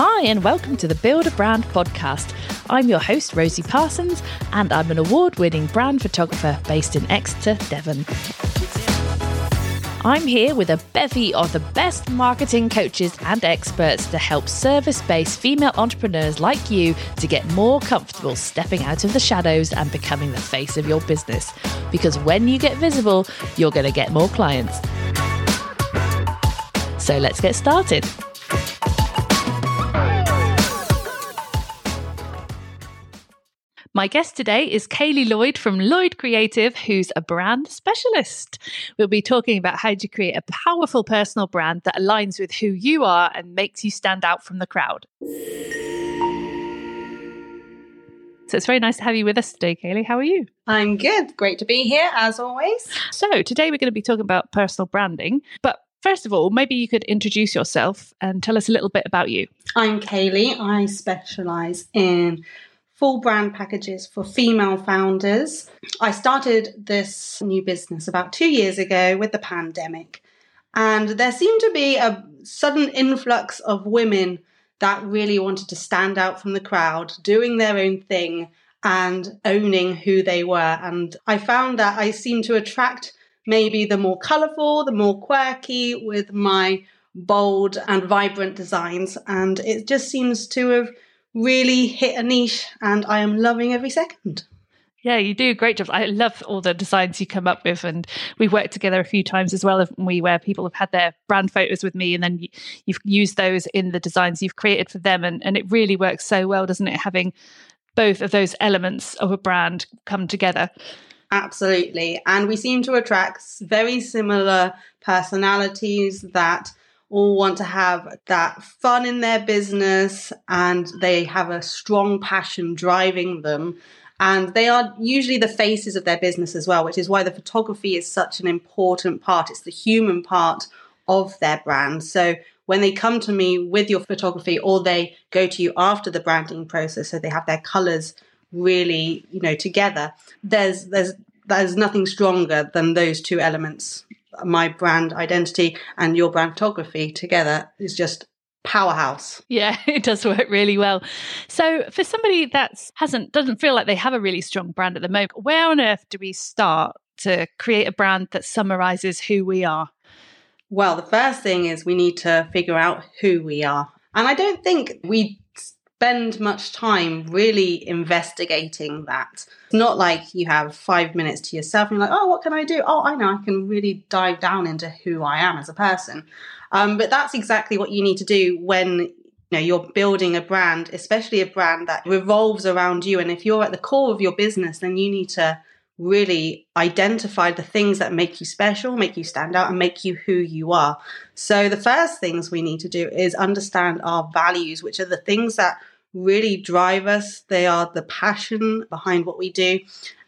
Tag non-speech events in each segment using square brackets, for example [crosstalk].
Hi, and welcome to the Build a Brand podcast. I'm your host, Rosie Parsons, and I'm an award winning brand photographer based in Exeter, Devon. I'm here with a bevy of the best marketing coaches and experts to help service based female entrepreneurs like you to get more comfortable stepping out of the shadows and becoming the face of your business. Because when you get visible, you're going to get more clients. So let's get started. My guest today is Kayleigh Lloyd from Lloyd Creative, who's a brand specialist. We'll be talking about how to create a powerful personal brand that aligns with who you are and makes you stand out from the crowd. So it's very nice to have you with us today, Kayleigh. How are you? I'm good. Great to be here, as always. So today we're going to be talking about personal branding, but First of all, maybe you could introduce yourself and tell us a little bit about you. I'm Kayleigh. I specialize in full brand packages for female founders. I started this new business about two years ago with the pandemic, and there seemed to be a sudden influx of women that really wanted to stand out from the crowd, doing their own thing and owning who they were. And I found that I seemed to attract maybe the more colorful, the more quirky with my bold and vibrant designs. And it just seems to have really hit a niche and I am loving every second. Yeah, you do a great job. I love all the designs you come up with, and we've worked together a few times as well. We where people have had their brand photos with me, and then you, have used those in the designs you've created for them, and, and it really works so well, doesn't it? Having both of those elements of a brand come together. Absolutely, and we seem to attract very similar personalities that all want to have that fun in their business and they have a strong passion driving them. And they are usually the faces of their business as well, which is why the photography is such an important part. It's the human part of their brand. So when they come to me with your photography or they go to you after the branding process, so they have their colors really, you know, together, there's there's there's nothing stronger than those two elements my brand identity and your brand photography together is just powerhouse. Yeah, [laughs] it does work really well. So for somebody that hasn't doesn't feel like they have a really strong brand at the moment, where on earth do we start to create a brand that summarizes who we are? Well, the first thing is we need to figure out who we are. And I don't think we spend much time really investigating that. It's not like you have five minutes to yourself and you're like, oh, what can I do? Oh, I know, I can really dive down into who I am as a person. Um, but that's exactly what you need to do when you know you're building a brand, especially a brand that revolves around you. And if you're at the core of your business, then you need to really identify the things that make you special, make you stand out, and make you who you are. So, the first things we need to do is understand our values, which are the things that really drive us. They are the passion behind what we do,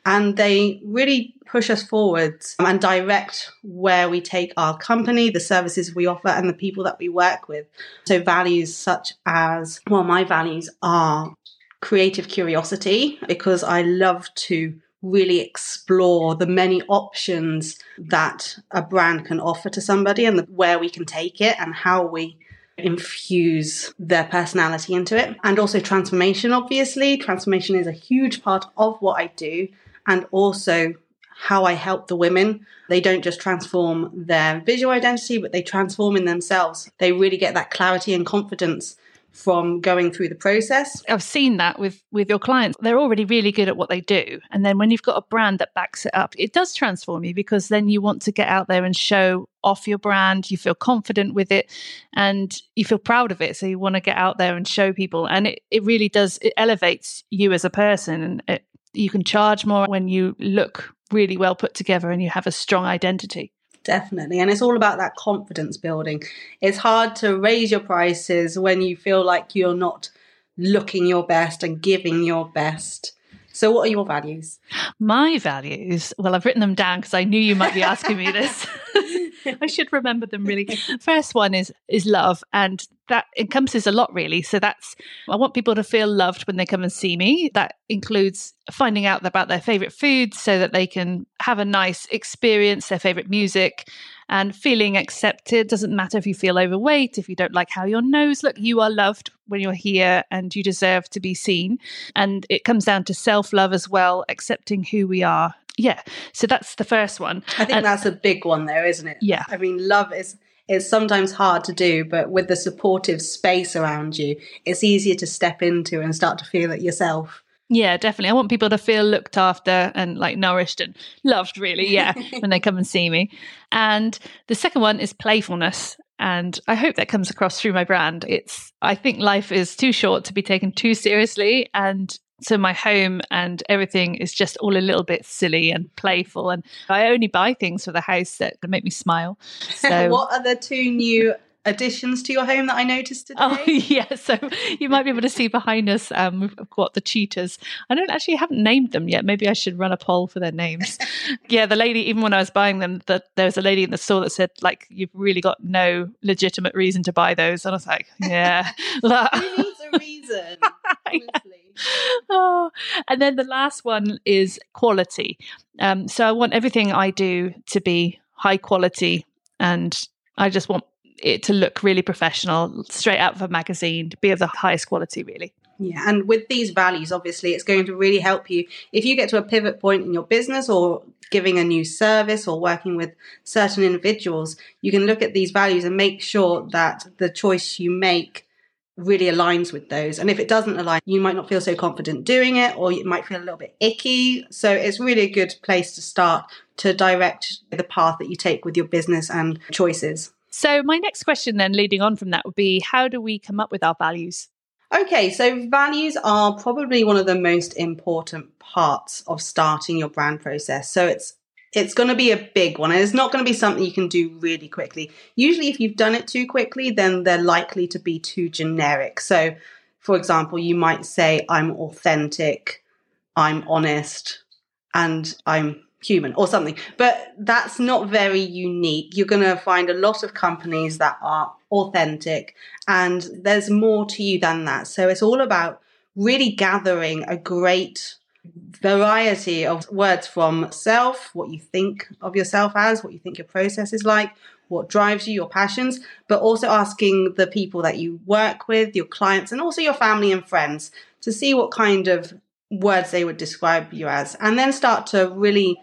and they really push us forwards and direct where we take our company, the services we offer, and the people that we work with. So, values such as, well, my values are creative curiosity because I love to really explore the many options that a brand can offer to somebody and where we can take it and how we infuse their personality into it. And also transformation, obviously. Transformation is a huge part of what I do and also how I help the women. They don't just transform their visual identity, but they transform in themselves. They really get that clarity and confidence from going through the process. I've seen that with with your clients. They're already really good at what they do. And then when you've got a brand that backs it up, it does transform you because then you want to get out there and show off your brand, you feel confident with it and you feel proud of it. So you want to get out there and show people and it, it really does it elevates you as a person and it, you can charge more when you look really well put together and you have a strong identity. Definitely. And it's all about that confidence building. It's hard to raise your prices when you feel like you're not looking your best and giving your best. So, what are your values? My values? Well, I've written them down because I knew you might be asking me this. [laughs] I should remember them really. First one is is love, and that encompasses a lot really. So that's I want people to feel loved when they come and see me. That includes finding out about their favorite foods so that they can have a nice experience, their favorite music, and feeling accepted. Doesn't matter if you feel overweight, if you don't like how your nose look, you are loved when you're here and you deserve to be seen. And it comes down to self love as well, accepting who we are. Yeah. So that's the first one. I think And- that's a big one, though, isn't it? Yeah. I mean, love is it's sometimes hard to do, but with the supportive space around you, it's easier to step into and start to feel it yourself. Yeah, definitely. I want people to feel looked after and like nourished and loved, really. Yeah, [laughs] when they come and see me. And the second one is playfulness. And I hope that comes across through my brand. It's, I think life is too short to be taken too seriously. And so my home and everything is just all a little bit silly and playful. And I only buy things for the house that make me smile. [laughs] So, what are the two new additions to your home that I noticed today? Oh [laughs] yeah, so you might be able to see behind us. Um, we've got the cheetahs. I don't actually haven't named them yet. Maybe I should run a poll for their names. [laughs] yeah, the lady. Even when I was buying them, that there was a lady in the store that said, like, you've really got no legitimate reason to buy those. And I was like, yeah. Who needs a reason? Honestly. [laughs] oh, and then the last one is quality. Um, so I want everything I do to be high quality, and I just want it to look really professional, straight out of a magazine, to be of the highest quality, really. Yeah, and with these values, obviously, it's going to really help you if you get to a pivot point in your business or giving a new service or working with certain individuals. You can look at these values and make sure that the choice you make really aligns with those. And if it doesn't align, you might not feel so confident doing it or you might feel a little bit icky. So it's really a good place to start to direct the path that you take with your business and choices. So, my next question, then, leading on from that, would be how do we come up with our values? Okay, so values are probably one of the most important parts of starting your brand process. So it's it's going to be a big one and it's not going to be something you can do really quickly. Usually if you've done it too quickly, then they're likely to be too generic. So for example, you might say I'm authentic, I'm honest, and I'm human or something. But that's not very unique. You're going to find a lot of companies that are authentic and there's more to you than that. So it's all about really gathering a great variety of words from self, what you think of yourself as, what you think your process is like, what drives you, your passions, but also asking the people that you work with, your clients, and also your family and friends to see what kind of words they would describe you as, and then start to really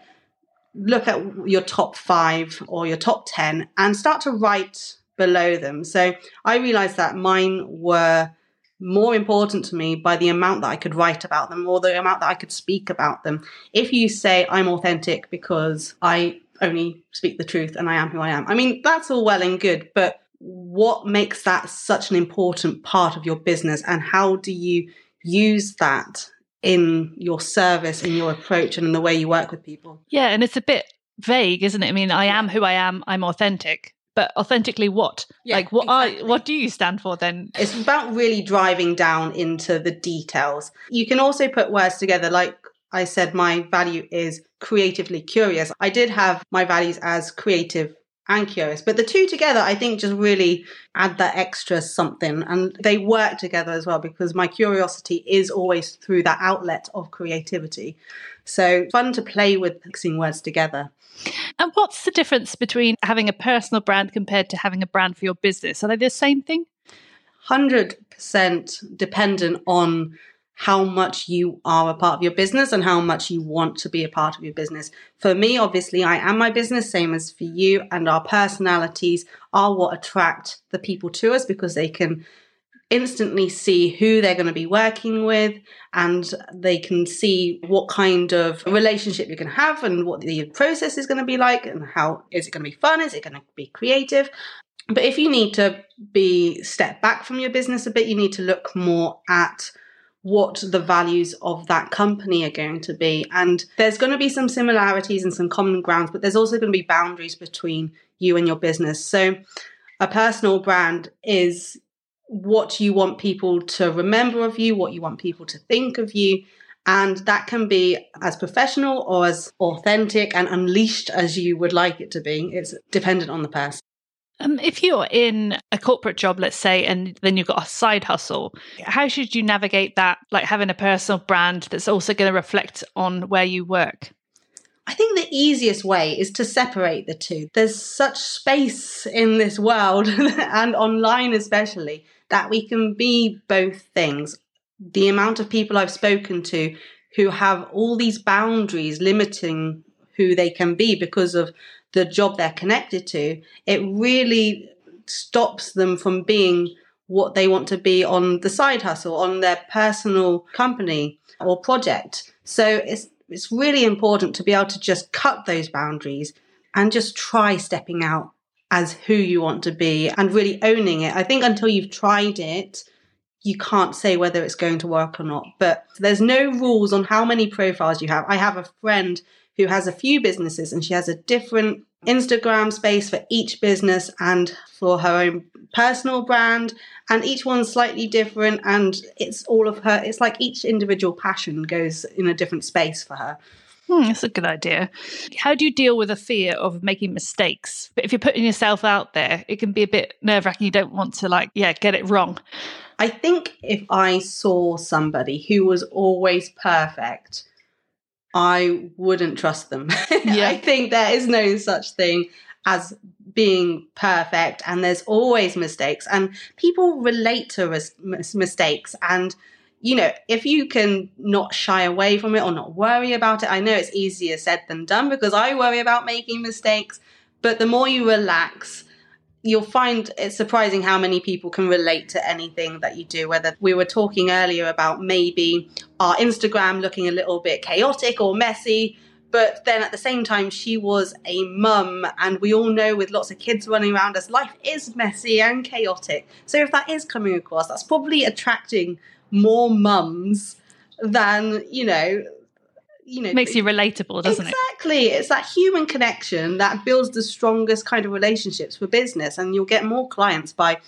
look at your top five or your top 10 and start to write below them. So I realized that mine were more important to me by the amount that I could write about them or the amount that I could speak about them. If you say I'm authentic because I only speak the truth and I am who I am, I mean, that's all well and good, but what makes that such an important part of your business and how do you use that in your service, in your approach, and in the way you work with people? Yeah, and it's a bit vague, isn't it? I mean, I am who I am, I'm authentic. But authentically what? Yeah, like what exactly. are what do you stand for then? It's about really driving down into the details. You can also put words together. Like I said, my value is creatively curious. I did have my values as creative and curious, but the two together, I think, just really add that extra something. And they work together as well because my curiosity is always through that outlet of creativity. So fun to play with mixing words together. And what's the difference between having a personal brand compared to having a brand for your business? Are they the same thing? 100% dependent on how much you are a part of your business and how much you want to be a part of your business. For me, obviously, I am my business, same as for you, and our personalities are what attract the people to us because they can instantly see who they're going to be working with and they can see what kind of relationship going to have and what the process is going to be like and how is it going to be fun is it going to be creative but if you need to be step back from your business a bit you need to look more at what the values of that company are going to be and there's going to be some similarities and some common grounds but there's also going to be boundaries between you and your business so a personal brand is what you want people to remember of you, what you want people to think of you, And that can be as professional or as authentic and unleashed as you would like it to be. It's dependent on the person. Um, if you're in a corporate job, let's say, and then you've got a side hustle, how should you navigate that? Like having a personal brand that's also going to reflect on where you work? I think the easiest way is to separate the two. There's such space in this world [laughs] and online, especially, that we can be both things the amount of people I've spoken to who have all these boundaries limiting who they can be because of the job they're connected to, it really stops them from being what they want to be on the side hustle, on their personal company or project. So it's it's really important to be able to just cut those boundaries and just try stepping out as who you want to be and really owning it. I think until you've tried it, you can't say whether it's going to work or not. But there's no rules on how many profiles you have. I have a friend who has a few businesses and she has a different Instagram space for each business and for her own personal brand. And each one's slightly different. And it's all of her, it's like each individual passion goes in a different space for her. Hmm, that's a good idea. How do you deal with the fear of making mistakes? But if you're putting yourself out there, it can be a bit nerve wracking. You don't want to, like, yeah, get it wrong. I think if I saw somebody who was always perfect, I wouldn't trust them. [laughs] Yeah. I think there is no such thing as being perfect and there's always mistakes and people relate to mis- mistakes and you know if you can not shy away from it or not worry about it i know it's easier said than done because i worry about making mistakes but the more you relax you'll find it's surprising how many people can relate to anything that you do. Whether we were talking earlier about maybe our Instagram looking a little bit chaotic or messy, but then at the same time, she was a mum, and we all know with lots of kids running around us, life is messy and chaotic. So if that is coming across, that's probably attracting more mums than, you know, you know makes you relatable doesn't exactly. it? Exactly. It's that human connection that builds the strongest kind of relationships for business and you'll get more clients by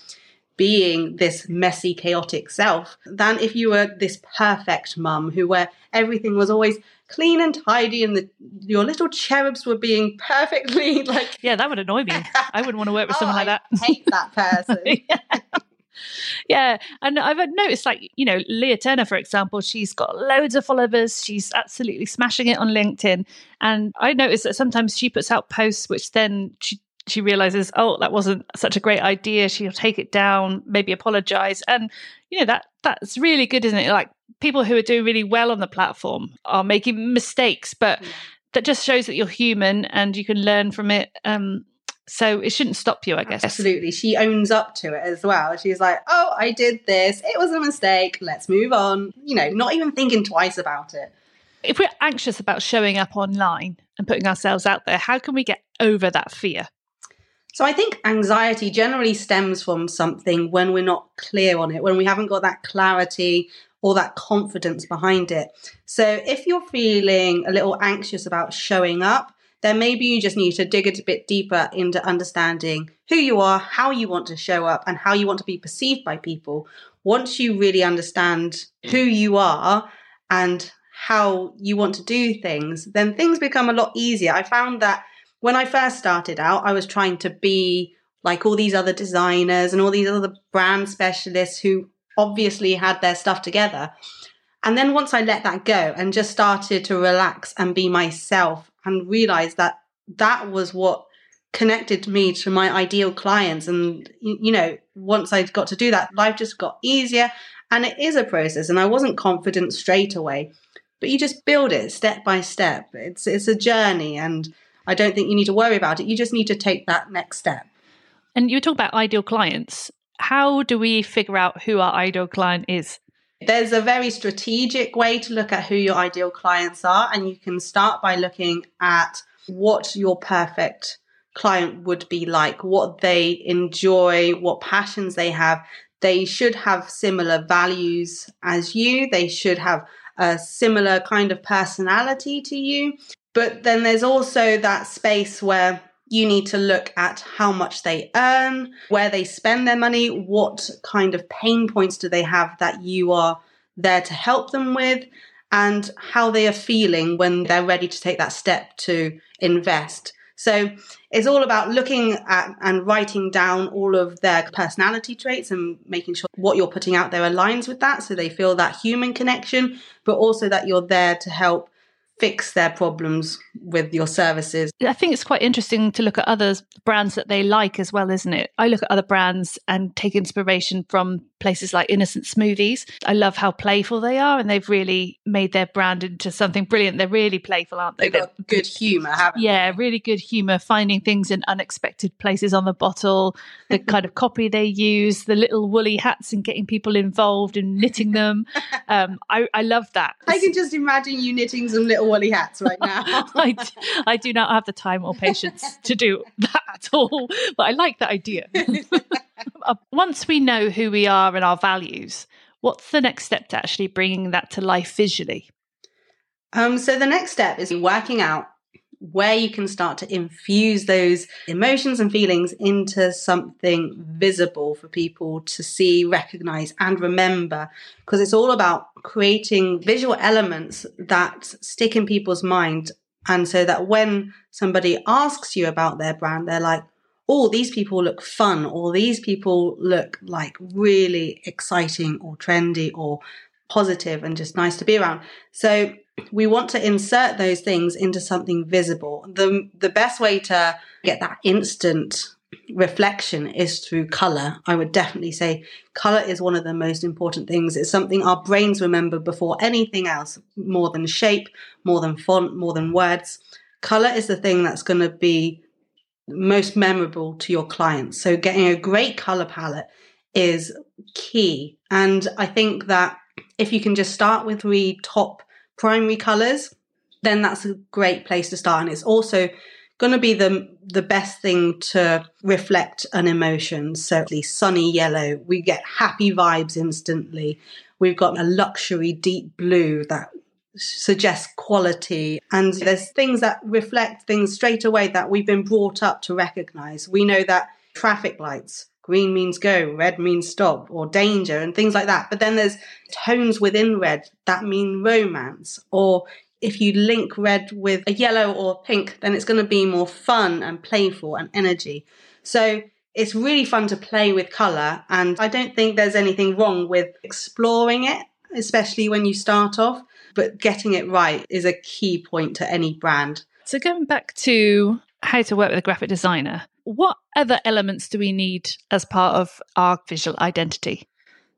being this messy chaotic self than if you were this perfect mum who where everything was always clean and tidy and the, your little cherubs were being perfectly [laughs] like yeah that would annoy me. I wouldn't want to work with [laughs] oh, someone like I that. hate that [laughs] person. Yeah yeah. And I've noticed, like, you know, Leah Turner, for example, she's got loads of followers. She's absolutely smashing it on LinkedIn. And I noticed that sometimes she puts out posts, which then she she realizes, oh, that wasn't such a great idea. She'll take it down, maybe apologize. And, you know, that that's really good, isn't it? Like people who are doing really well on the platform are making mistakes, but yeah. that just shows that you're human and you can learn from it. Um, so it shouldn't stop you, I guess. Absolutely. She owns up to it as well. She's like, oh, I did this. It was a mistake. Let's move on. You know, not even thinking twice about it. If we're anxious about showing up online and putting ourselves out there, how can we get over that fear? So I think anxiety generally stems from something when we're not clear on it, when we haven't got that clarity or that confidence behind it. So if you're feeling a little anxious about showing up, then maybe you just need to dig a bit deeper into understanding who you are, how you want to show up, and how you want to be perceived by people. Once you really understand who you are and how you want to do things, then things become a lot easier. I found that when I first started out, I was trying to be like all these other designers and all these other brand specialists who obviously had their stuff together. And then once I let that go and just started to relax and be myself and realized that that was what connected me to my ideal clients. And, you know, once I got to do that, life just got easier. And it is a process. And I wasn't confident straight away, but you just build it step by step. It's, it's a journey. And I don't think you need to worry about it. You just need to take that next step. And you talk about ideal clients. How do we figure out who our ideal client is? There's a very strategic way to look at who your ideal clients are, and you can start by looking at what your perfect client would be like, what they enjoy, what passions they have. They should have similar values as you, they should have a similar kind of personality to you. But then there's also that space where you need to look at how much they earn, where they spend their money, what kind of pain points do they have that you are there to help them with. and how they are feeling when they're ready to take that step to invest. So it's all about looking at and writing down all of their personality traits and making sure what you're putting out there aligns with that so they feel that human connection, but also that you're there to help fix their problems with your services. I think it's quite interesting to look at other brands that they like as well, isn't it? I look at other brands and take inspiration from places like Innocent Smoothies. I love how playful they are, and they've really made their brand into something brilliant. They're really playful, aren't they? They've got good humour, haven't yeah, they? really good humour, finding things in unexpected places on the bottle, the [laughs] kind of copy they use, the little woolly hats and getting people involved and knitting them. [laughs] Um, I, I love that. I can just imagine you knitting some little woolly hats right [laughs] now. I do not have the time or patience to do that at all, but I like that idea. Uh, Once we know who we are and our values, what's the next step to actually bringing that to life visually? Um, so the next step is working out where you can start to infuse those emotions and feelings into something visible for people to see, recognize, and remember. Because it's all about creating visual elements that stick in people's mind. And so that when somebody asks you about their brand, they're like, oh, these people look fun, or these people look like really exciting or trendy or positive and just nice to be around. So we want to insert those things into something visible. The the best way to get that instant reflection is through color. I would definitely say color is one of the most important things. It's something our brains remember before anything else, more than shape, more than font, more than words. Color is the thing that's going to be most memorable to your clients. So getting a great color palette is key. And I think that if you can just start with three top primary colors, then that's a great place to start. And it's also going to be the the best thing to reflect an emotion. So sunny yellow, we get happy vibes instantly. We've got a luxury deep blue that suggests quality and there's things that reflect things straight away that we've been brought up to recognize. We know that traffic lights green means go, red means stop or danger and things like that. But then there's tones within red that mean romance or if you link red with a yellow or pink, then it's going to be more fun and playful and energy. So it's really fun to play with color. And I don't think there's anything wrong with exploring it, especially when you start off. But getting it right is a key point to any brand. So, going back to how to work with a graphic designer, what other elements do we need as part of our visual identity?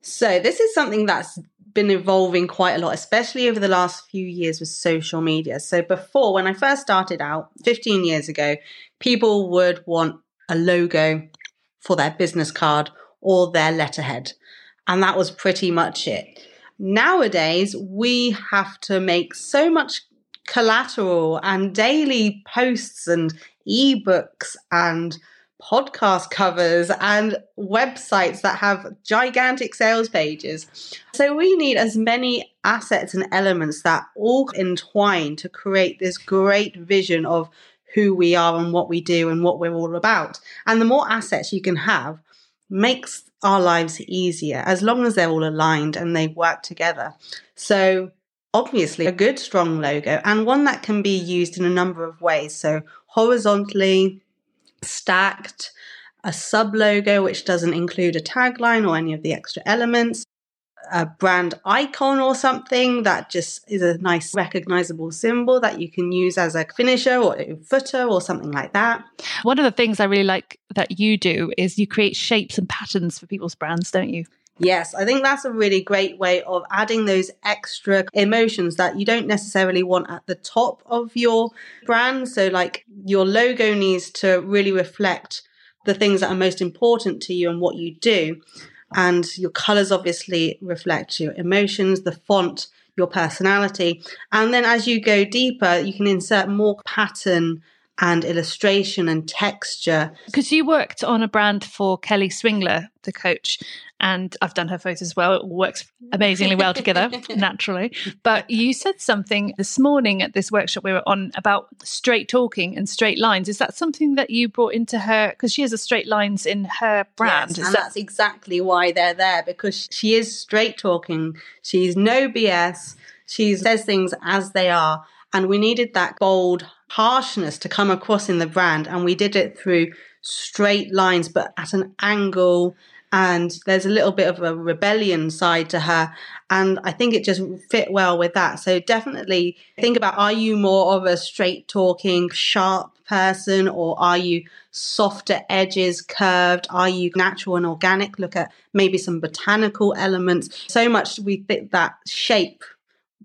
So, this is something that's been evolving quite a lot, especially over the last few years with social media. So, before, when I first started out 15 years ago, people would want a logo for their business card or their letterhead. And that was pretty much it. Nowadays, we have to make so much collateral and daily posts and ebooks and podcast covers and websites that have gigantic sales pages. So we need as many assets and elements that all entwine to create this great vision of who we are and what we do and what we're all about. And the more assets you can have makes our lives easier as long as they're all aligned and they work together. So obviously a good strong logo and one that can be used in a number of ways. So horizontally, stacked, a sub logo which doesn't include a tagline or any of the extra elements, a brand icon or something that just is a nice recognizable symbol that you can use as a finisher or a footer or something like that. One of the things I really like that you do is you create shapes and patterns for people's brands, don't you? Yes, I think that's a really great way of adding those extra emotions that you don't necessarily want at the top of your brand. So, like, your logo needs to really reflect the things that are most important to you and what you do. And your colors obviously reflect your emotions, the font, your personality. And then as you go deeper, you can insert more pattern and illustration and texture. Because you worked on a brand for Kelly Swingler, the coach, and I've done her photos as well. It works amazingly well together, [laughs] naturally. But you said something this morning at this workshop we were on about straight talking and straight lines. Is that something that you brought into her? Because she has a straight lines in her brand. Yes, and that- that's exactly why they're there because she is straight talking. She's no BS. She says things as they are. And we needed that bold harshness to come across in the brand. And we did it through straight lines, but at an angle. And there's a little bit of a rebellion side to her. And I think it just fit well with that. So definitely think about are you more of a straight talking, sharp person, or are you softer edges, curved? Are you natural and organic? Look at maybe some botanical elements. So much we think that shape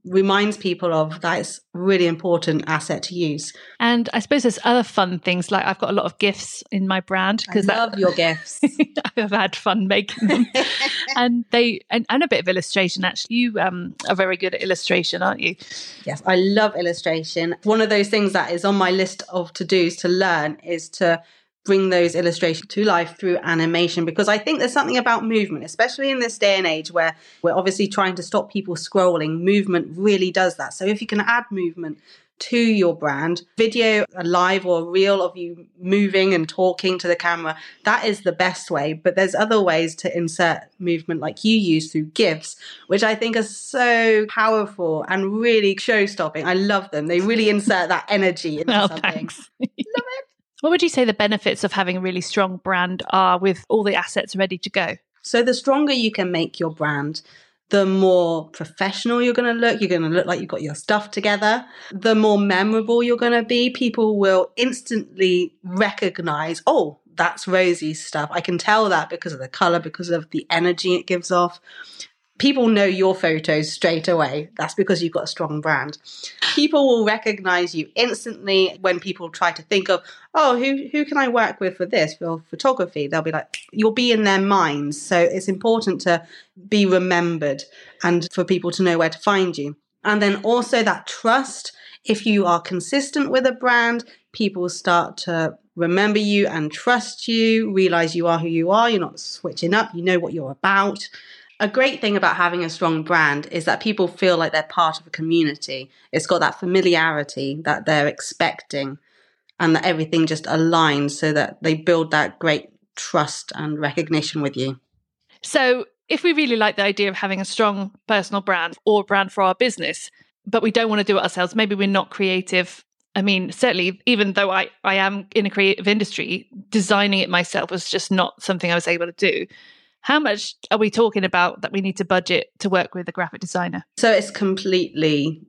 reminds people of that is really important asset to use. And I suppose there's other fun things like I've got a lot of GIFs in my brand because I love that, your GIFs. [laughs] I've had fun making them, [laughs] and they and, and, a bit of illustration. Actually, you um, are very good at illustration, aren't you? Yes, I love illustration. One of those things that is on my list of to dos to learn is to bring those illustrations to life through animation because I think there's something about movement, especially in this day and age where we're obviously trying to stop people scrolling. Movement really does that. So if you can add movement to your brand, video, a live or a reel of you moving and talking to the camera, that is the best way. But there's other ways to insert movement like you use through GIFs, which I think are so powerful and really show stopping. I love them. They really insert that energy into [laughs] oh, something. Thanks. [laughs] What would you say the benefits of having a really strong brand are with all the assets ready to go? So, the stronger you can make your brand, the more professional you're going to look. You're going to look like you've got your stuff together. The more memorable you're going to be. People will instantly recognize, oh, that's Rosie's stuff. I can tell that because of the color, because of the energy it gives off people know your photos straight away. That's because you've got a strong brand. People will recognize you instantly when people try to think of, oh, who who can I work with for this for photography? They'll be like, you'll be in their minds. So it's important to be remembered and for people to know where to find you. And then also that trust. If you are consistent with a brand, people start to remember you and trust you, realize you are who you are, you're not switching up, you know what you're about a great thing about having a strong brand is that people feel like they're part of a community. It's got that familiarity that they're expecting and that everything just aligns so that they build that great trust and recognition with you. So, if we really like the idea of having a strong personal brand or brand for our business, but we don't want to do it ourselves, maybe we're not creative. I mean, certainly, even though I, I am in a creative industry, designing it myself was just not something I was able to do. How much are we talking about that we need to budget to work with a graphic designer? So it's completely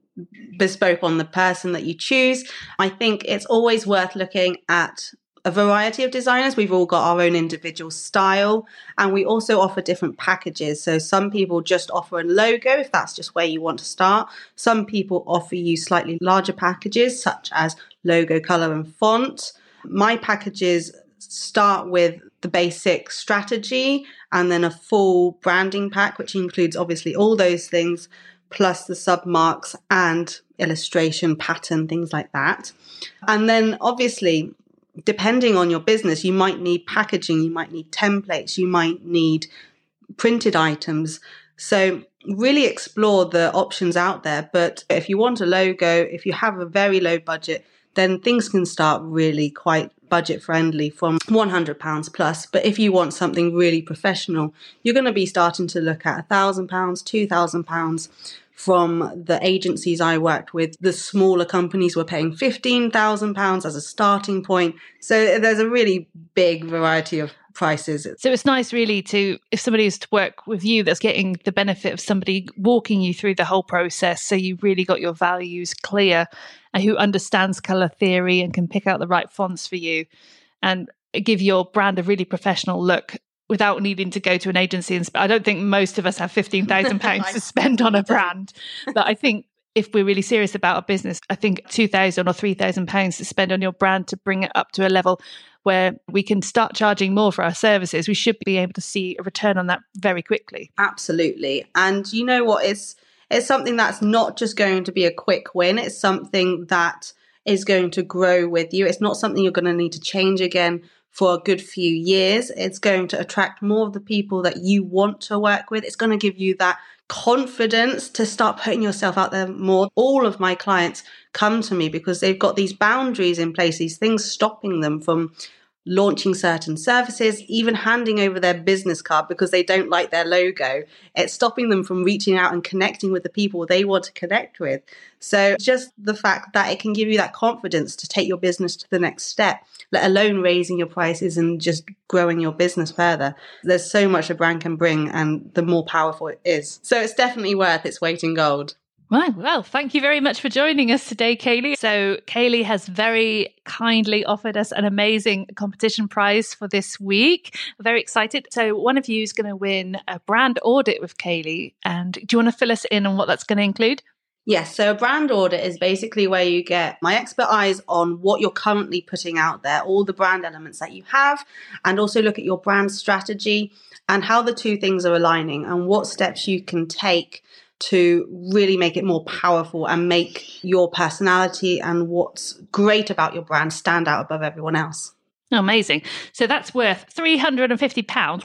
bespoke on the person that you choose. I think it's always worth looking at a variety of designers. We've all got our own individual style, and we also offer different packages. So, some people just offer a logo if that's just where you want to start. Some people offer you slightly larger packages, such as logo, color, and font. My packages start with the basic strategy and then a full branding pack, which includes obviously all those things, plus the submarks and illustration pattern, things like that. And then obviously, depending on your business, you might need packaging, you might need templates, you might need printed items. So really explore the options out there. But if you want a logo, if you have a very low budget, then things can start really quite budget friendly from £100 plus. But if you want something really professional, you're going to be starting to look at £1,000, £2,000 from the agencies I worked with. The smaller companies were paying £15,000 as a starting point. So there's a really big variety of prices. So it's nice, really, to if somebody is to work with you that's getting the benefit of somebody walking you through the whole process. So you really got your values clear and who understands color theory and can pick out the right fonts for you and give your brand a really professional look without needing to go to an agency and sp- I don't think most of us have 15,000 [laughs] pounds to spend on a brand but I think if we're really serious about a business I think 2,000 or 3,000 pounds to spend on your brand to bring it up to a level where we can start charging more for our services, we should be able to see a return on that very quickly. Absolutely. And you know what? It's it's something that's not just going to be a quick win. It's something that is going to grow with you. It's not something you're going to need to change again for a good few years. It's going to attract more of the people that you want to work with. It's going to give you that confidence to start putting yourself out there more. All of my clients come to me because they've got these boundaries in place, these things stopping them from launching certain services, even handing over their business card because they don't like their logo. It's stopping them from reaching out and connecting with the people they want to connect with. So, just the fact that it can give you that confidence to take your business to the next step, let alone raising your prices and just growing your business further. There's so much a brand can bring, and the more powerful it is. So, it's definitely worth its weight in gold. Well, thank you very much for joining us today, Kayleigh. So, Kayleigh has very kindly offered us an amazing competition prize for this week. Very excited. So, one of you is going to win a brand audit with Kayleigh. And do you want to fill us in on what that's going to include? Yes, so a brand audit is basically where you get my expert eyes on what you're currently putting out there, all the brand elements that you have, and also look at your brand strategy and how the two things are aligning and what steps you can take to really make it more powerful and make your personality and what's great about your brand stand out above everyone else. Amazing. So that's worth £350.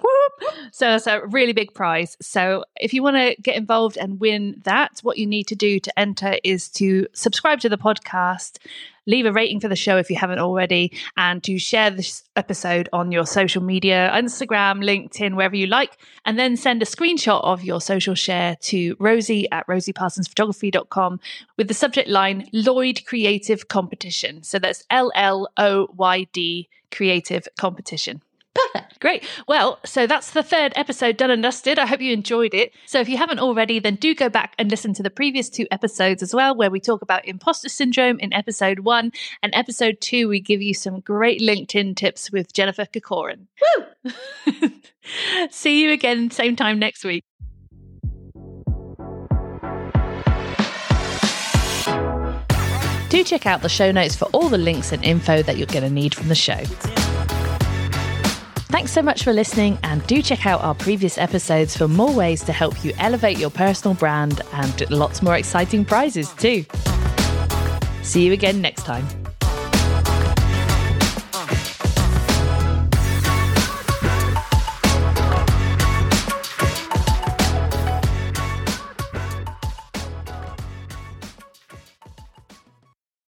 So that's a really big prize. So if you want to get involved and win that, what you need to do to enter is to subscribe to the podcast, leave a rating for the show if you haven't already, and to share this episode on your social media Instagram, LinkedIn, wherever you like. And then send a screenshot of your social share to rosie at rosieparsonsphotography.com with the subject line Lloyd Creative Competition. So that's L L O Y D Creative Competition. Perfect. Great. Well, so that's the third episode done and dusted. I hope you enjoyed it. So if you haven't already, then do go back and listen to the previous two episodes as well, where we talk about imposter syndrome in episode one. And episode two, we give you some great LinkedIn tips with Jennifer Kokorin. Woo! [laughs] See you again, same time next week. Do check out the show notes for all the links and info that you're going to need from the show. Thanks so much for listening, and do check out our previous episodes for more ways to help you elevate your personal brand and lots more exciting prizes too. See you again next time.